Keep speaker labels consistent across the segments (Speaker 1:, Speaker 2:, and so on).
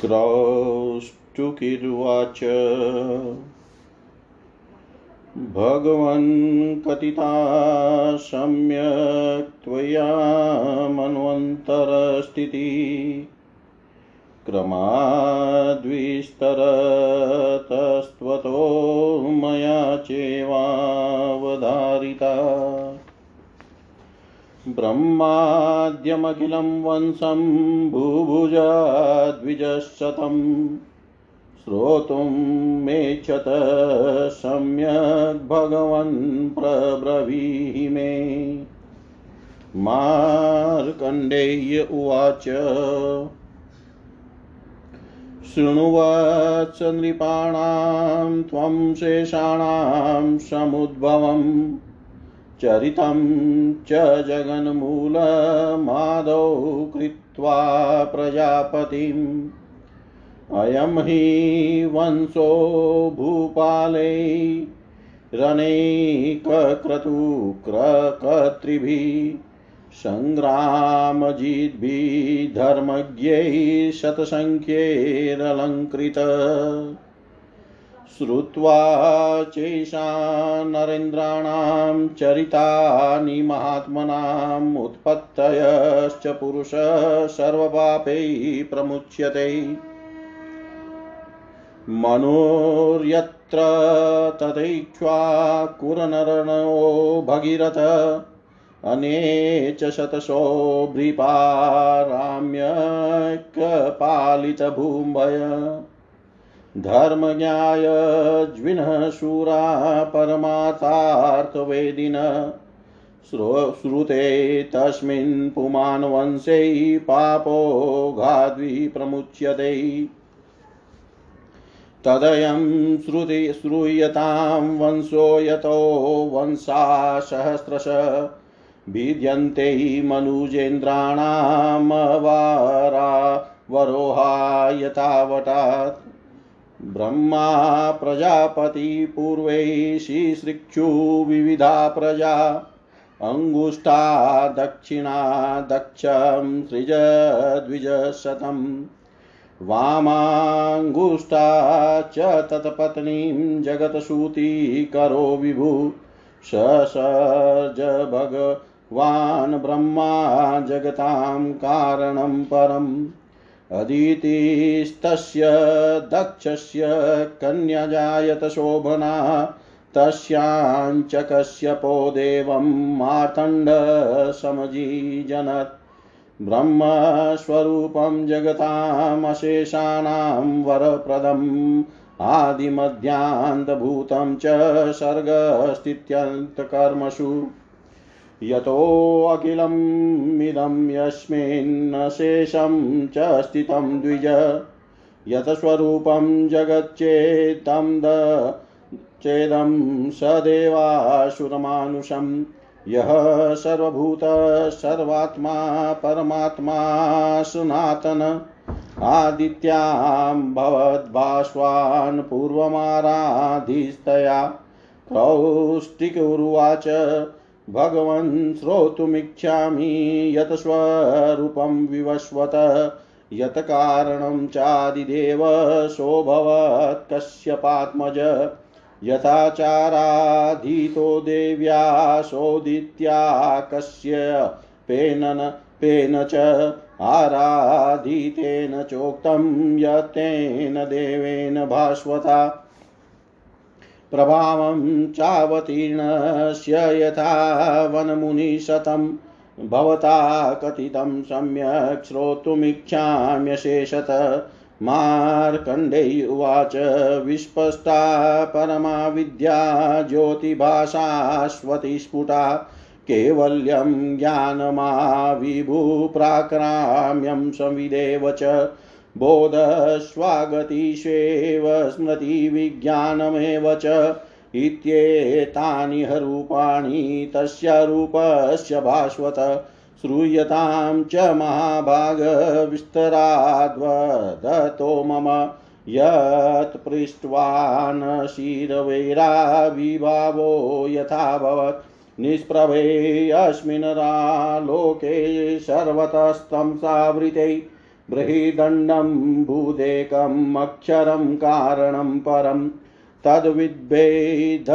Speaker 1: क्रौष्टुकिर्वाच भगवन् कथिता सम्यक् त्वया मन्वन्तरस्थितिः। क्रमाद्विस्तरतस्त्वतो मया चेवावधारिता। ब्रह्माद्यमखिलं वंशं भुभुजाद्विजशतं श्रोतुं मेच्छत सम्यक् भगवन् प्रब्रवीहि मे। मार्कण्डेय्य उवाच। शृणुवत्स नृपाणां त्वं शेषाणां समुद्भवम्। चरितं च जगन्मूलमादौ कृत्वा प्रजापतिम्। अयं हि वंशो भूपालै रनैकक्रतुक्रकर्तृभिः सङ्ग्रामजिद्भिः धर्मज्ञैः शतसङ्ख्यैरलङ्कृत श्रुत्वा चैषा नरेन्द्राणां चरितानि महात्मनाम् उत्पत्तयश्च पुरुष सर्वपापैः प्रमुच्यते। मनोर्यत्र तदैक्ष्वा कुरनरणो भगीरथ, अने च शतशो भ्रीपाराम्यकपालितभूम्भय धर्मज्ञाय ज्विनः शूरा परमातार्थवेदिन श्रुते तस्मिन् पुमान् वंशै पापोघाद्वि प्रमुच्यते। तदयं श्रुति, श्रूयतां वंशो यतो वंशा भिद्यन्ते मनुजेन्द्राणामवारा वरोहा यथावटात्। ब्रह्मा प्रजापतिपूर्वै शिसृक्षु विविधा प्रजा अङ्गुष्ठा दक्षिणा दक्षं सृजद्विजशतम् वामाङ्गुष्ठा च तत्पत्नीं जगत्सूतीकरो विभु। ससर्ज भगवान् ब्रह्मा जगतां कारणं परम्। अदितिस्तस्य दक्षस्य कन्या जायत शोभना तस्याञ्च कश्यपो देवं मार्तण्डसमजीजनत् ब्रह्मस्वरूपं जगतामशेषाणां वरप्रदम्, आदिमध्यान्तभूतं च सर्गस्थित्यन्तकर्मसु। यतोऽखिलमिदं यस्मिन्नशेषं च स्थितं द्विज। यतस्वरूपं जगच्चेत्तं द चेदं सदेवासुरमानुषम् यः सर्वभूत, सर्वात्मा, परमात्मा, सनातन। आदित्यां भवद्भास्वान् पूर्वमाराधिस्तया। भगवन् श्रोतुमिच्छामि यत् स्वरूपं विवस्वत यत् कारणं चादिदेव सोऽभवत् कश्यपात्मज यथाचाराधीतो देव्या सोदित्या कस्य पेन पेन च आराधितेन चोक्तं यत्तेन देवेन भास्वता। प्रभावं चावतीर्णस्य यथा वनमुनिशतं भवता कथितं सम्यक् श्रोतुमिच्छाम्यशेषत। मार्कण्डेय उवाच, विस्पष्टा परमा विद्या ज्योतिभाषाश्वती स्फुटा कैवल्यं ज्ञानमाविभूप्राक्राम्यं संविदेव च। बोधस्वागतिष्वेव स्मृतिविज्ञानमेव च इत्येतानि रूपाणि तस्य रूपस्य भास्वत श्रूयतां च महाभागविस्तराद्वदतो मम यत् पृष्ट्वान् शिरवैराविभावो यथाभवत् निष्प्रभे अस्मिन् रालोके सर्वतस्तं सावृते बृहिदण्डं भूदेकम्, अक्षरं कारणं परं तद्विद्भेद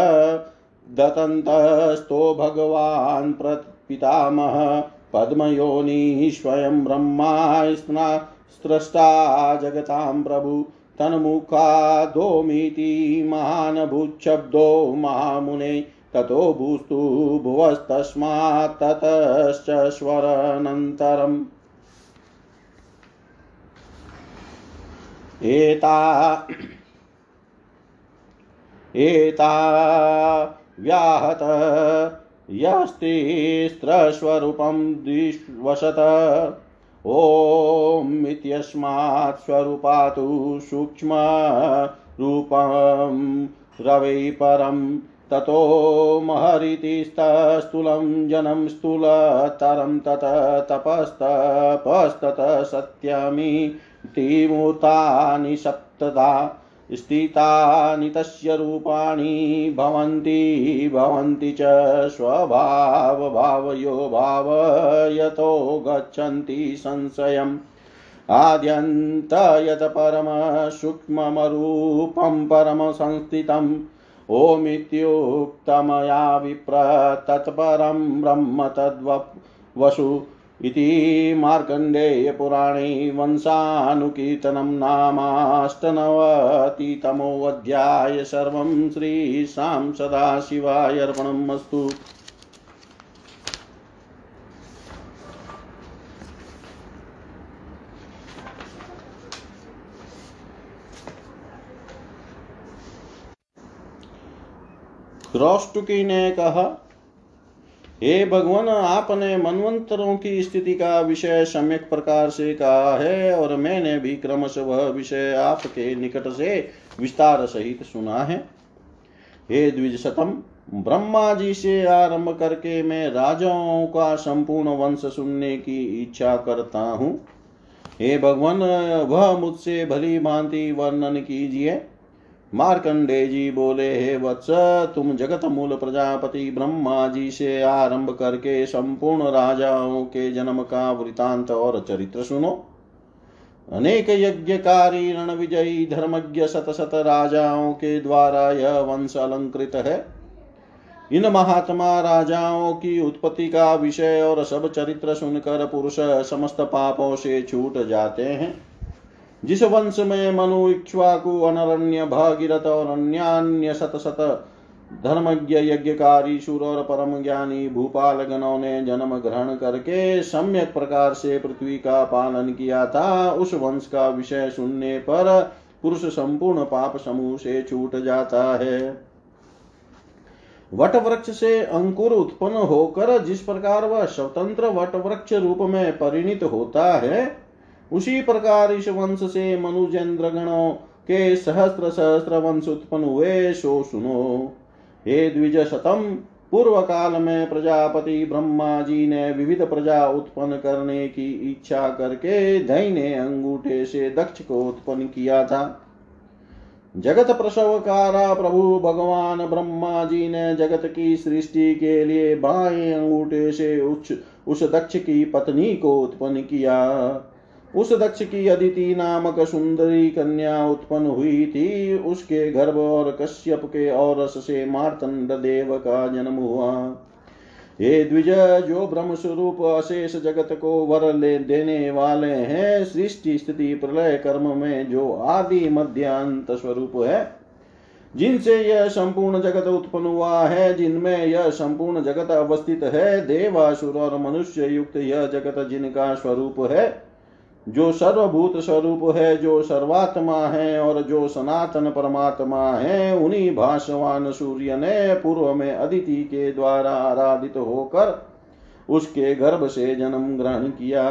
Speaker 1: दतन्तस्तो भगवान् पितामह पद्मयोनिः स्वयं ब्रह्मा स्रष्टा जगतां प्रभु। तन्मुखादोमिति महानभूच्छब्दो महामुने। ततो भूस्तु भुवस्तस्मात् ततश्च स्वरनन्तरम्। एता एता व्याहत यस्तिस्त्रस्वरूपं द्विवशत ॐ इत्यस्मात् स्वरूपातु सूक्ष्मरूपं रवै ततो महरितिस्तस्थूलं जनं स्थूलतरं तत तपस्तपस्तत सत्यमितिमूर्तानि सप्तदा स्थितानि तस्य रूपाणि भवन्ति भवन्ति च स्वभावभावयो भावयतो गच्छन्ति संशयम्। आद्यन्त यत् परमसूक्ष्मरूपं परमसंस्थितम् ओमित्युक्तमया विप्र तत्परं ब्रह्म तद्वसु इति मार्कण्डेयपुराणे वंशानुकीर्तनं नामाष्टनवतितमोऽध्याय सर्वं श्रीशां सदाशिवाय अस्तु। क्रौष्टुकी ने कहा हे भगवान, आपने मनवंतरों की स्थिति का विषय सम्यक प्रकार से कहा है और मैंने भी क्रमश वह विषय आपके निकट से विस्तार सहित सुना है। हे द्विज शतम ब्रह्मा जी से आरंभ करके मैं राजाओं का संपूर्ण वंश सुनने की इच्छा करता हूँ। हे भगवान, वह मुझसे भली भांति वर्णन कीजिए। मार्कंडे जी बोले, हे वत्स, तुम जगत मूल प्रजापति ब्रह्मा जी से आरंभ करके संपूर्ण राजाओं के जन्म का वृतांत और चरित्र सुनो। अनेक यज्ञकारी रण विजयी धर्मज्ञ शत शत राजाओं के द्वारा यह वंश अलंकृत है। इन महात्मा राजाओं की उत्पत्ति का विषय और सब चरित्र सुनकर पुरुष समस्त पापों से छूट जाते हैं। जिस वंश में मनु इक्ष्वाकु अनरण्य भागीरथ और अन्य शत शत धर्मज्ञ यज्ञकारी सुर और परम ज्ञानी भूपाल गणों ने जन्म ग्रहण करके सम्यक प्रकार से पृथ्वी का पालन किया था, उस वंश का विषय सुनने पर पुरुष संपूर्ण पाप समूह से छूट जाता है। वट वृक्ष से अंकुर उत्पन्न होकर जिस प्रकार वह स्वतंत्र वट वृक्ष रूप में परिणित होता है उसी प्रकार इस वंश से मनुजेंद्र गणों के सहस्त्र सहस्त्र वंश उत्पन्न हुए, सो सुनो। हे द्विज शतम पूर्व काल में प्रजापति ब्रह्मा जी ने विविध प्रजा उत्पन्न करने की इच्छा करके दैने अंगूठे से दक्ष को उत्पन्न किया था। जगत प्रसव कारा प्रभु भगवान ब्रह्मा जी ने जगत की सृष्टि के लिए बाएँ अंगूठे से उच्च, उस दक्ष की पत्नी को उत्पन्न किया। उस दक्ष की अदिति नामक सुंदरी कन्या उत्पन्न हुई थी। उसके गर्भ और कश्यप के और से मार्तंड देव का जन्म हुआ। हे द्विज, जो ब्रह्म स्वरूप अशेष जगत को वर ले देने वाले हैं, सृष्टि स्थिति प्रलय कर्म में जो आदि मध्यांत स्वरूप है, जिनसे यह संपूर्ण जगत उत्पन्न हुआ है, जिनमें यह संपूर्ण जगत अवस्थित है, देवासुर और मनुष्य युक्त यह जगत जिनका स्वरूप है जो सर्वभूत स्वरूप है, जो सर्वात्मा है और जो सनातन परमात्मा है, उन्हीं भाषवान सूर्य ने पूर्व में अदिति के द्वारा आराधित होकर उसके गर्भ से जन्म ग्रहण किया।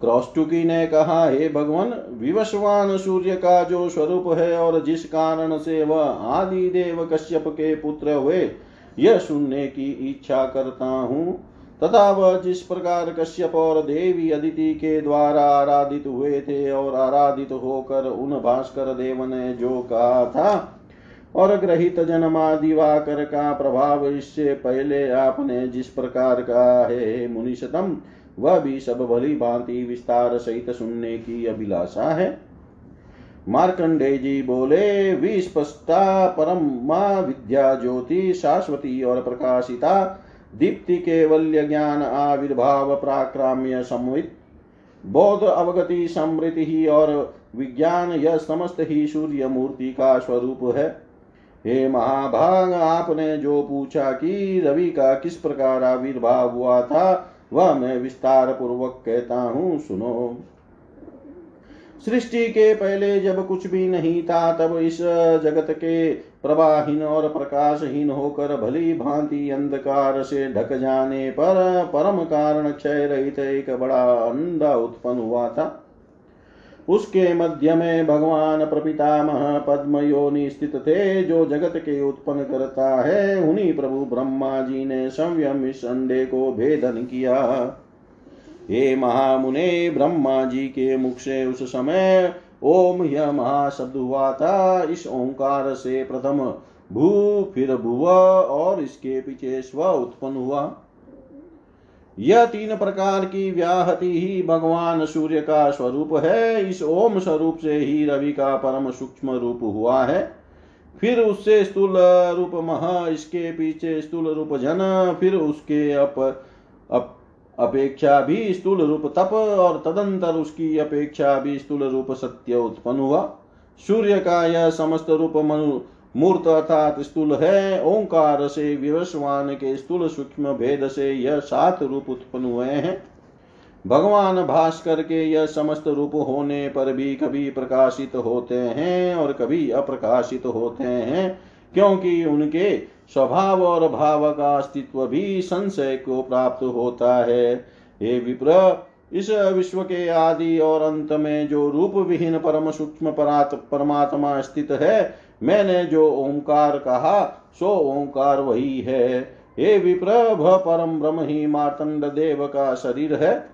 Speaker 1: क्रौष्टुकी ने कहा, हे भगवान, विवस्वान सूर्य का जो स्वरूप है और जिस कारण से वह आदि देव कश्यप के पुत्र हुए, यह सुनने की इच्छा करता हूँ। तथा वह जिस प्रकार कश्यप और देवी अदिति के द्वारा आराधित हुए थे और आराधित होकर उन भास्कर देव ने जो कहा था और ग्रहित जन्मा दिवाकर का प्रभाव इससे पहले आपने जिस प्रकार का है मुनिशतम, वह भी सब भली भांति विस्तार सहित सुनने की अभिलाषा है। मार्कंडे जी बोले, विस्पष्टा परमा विद्या ज्योति शाश्वती और प्रकाशिता दीप्ति केवल्य ज्ञान आविर्भाव प्राक्राम्य संवित। बौद्ध अवगति समृति ही और विज्ञान यह समस्त ही सूर्य मूर्ति का स्वरूप है। हे महाभाग, आपने जो पूछा कि रवि का किस प्रकार आविर्भाव हुआ था, वह मैं विस्तार पूर्वक कहता हूँ, सुनो। सृष्टि के पहले जब कुछ भी नहीं था, तब इस जगत के प्रवाहीन और प्रकाशहीन होकर भली भांति अंधकार से ढक जाने पर परम कारण क्षय रहित एक बड़ा अंधा उत्पन्न हुआ था। उसके मध्य में भगवान प्रपितामह पद्म योनि स्थित थे, जो जगत के उत्पन्न करता है, उन्हीं प्रभु ब्रह्मा जी ने संयम इस अंडे को भेदन किया। हे महामुने, ब्रह्मा जी के मुख से उस समय ओम यह महाशब्द हुआ था इस ओंकार से प्रथम भू फिर भुव और इसके पीछे स्व उत्पन्न हुआ। यह तीन प्रकार की व्याहति ही भगवान सूर्य का स्वरूप है इस ओम स्वरूप से ही रवि का परम सूक्ष्म रूप हुआ है। फिर उससे स्थूल रूप मह इसके पीछे स्थूल रूप जन फिर उसके अप, अपेक्षा भी स्थूल रूप तप और तदंतर उसकी अपेक्षा भी स्थूल रूप सत्य उत्पन्न हुआ। सूर्य का यह समस्त रूप मनु मूर्त अर्थात स्थूल है। ओंकार से विवस्वान के स्थूल सूक्ष्म भेद से यह सात रूप उत्पन्न हुए हैं। भगवान भास्कर के यह समस्त रूप होने पर भी कभी प्रकाशित होते हैं और कभी अप्रकाशित होते हैं। क्योंकि उनके स्वभाव और भाव का अस्तित्व भी संशय को प्राप्त होता है। हे विप्र, इस विश्व के आदि और अंत में जो रूप विहीन परम सूक्ष्म परमात्मा स्थित है, मैंने जो ओंकार कहा, सो ओंकार वही है। हे विप्र परम ब्रह्म ही मार्तंड देव का शरीर है।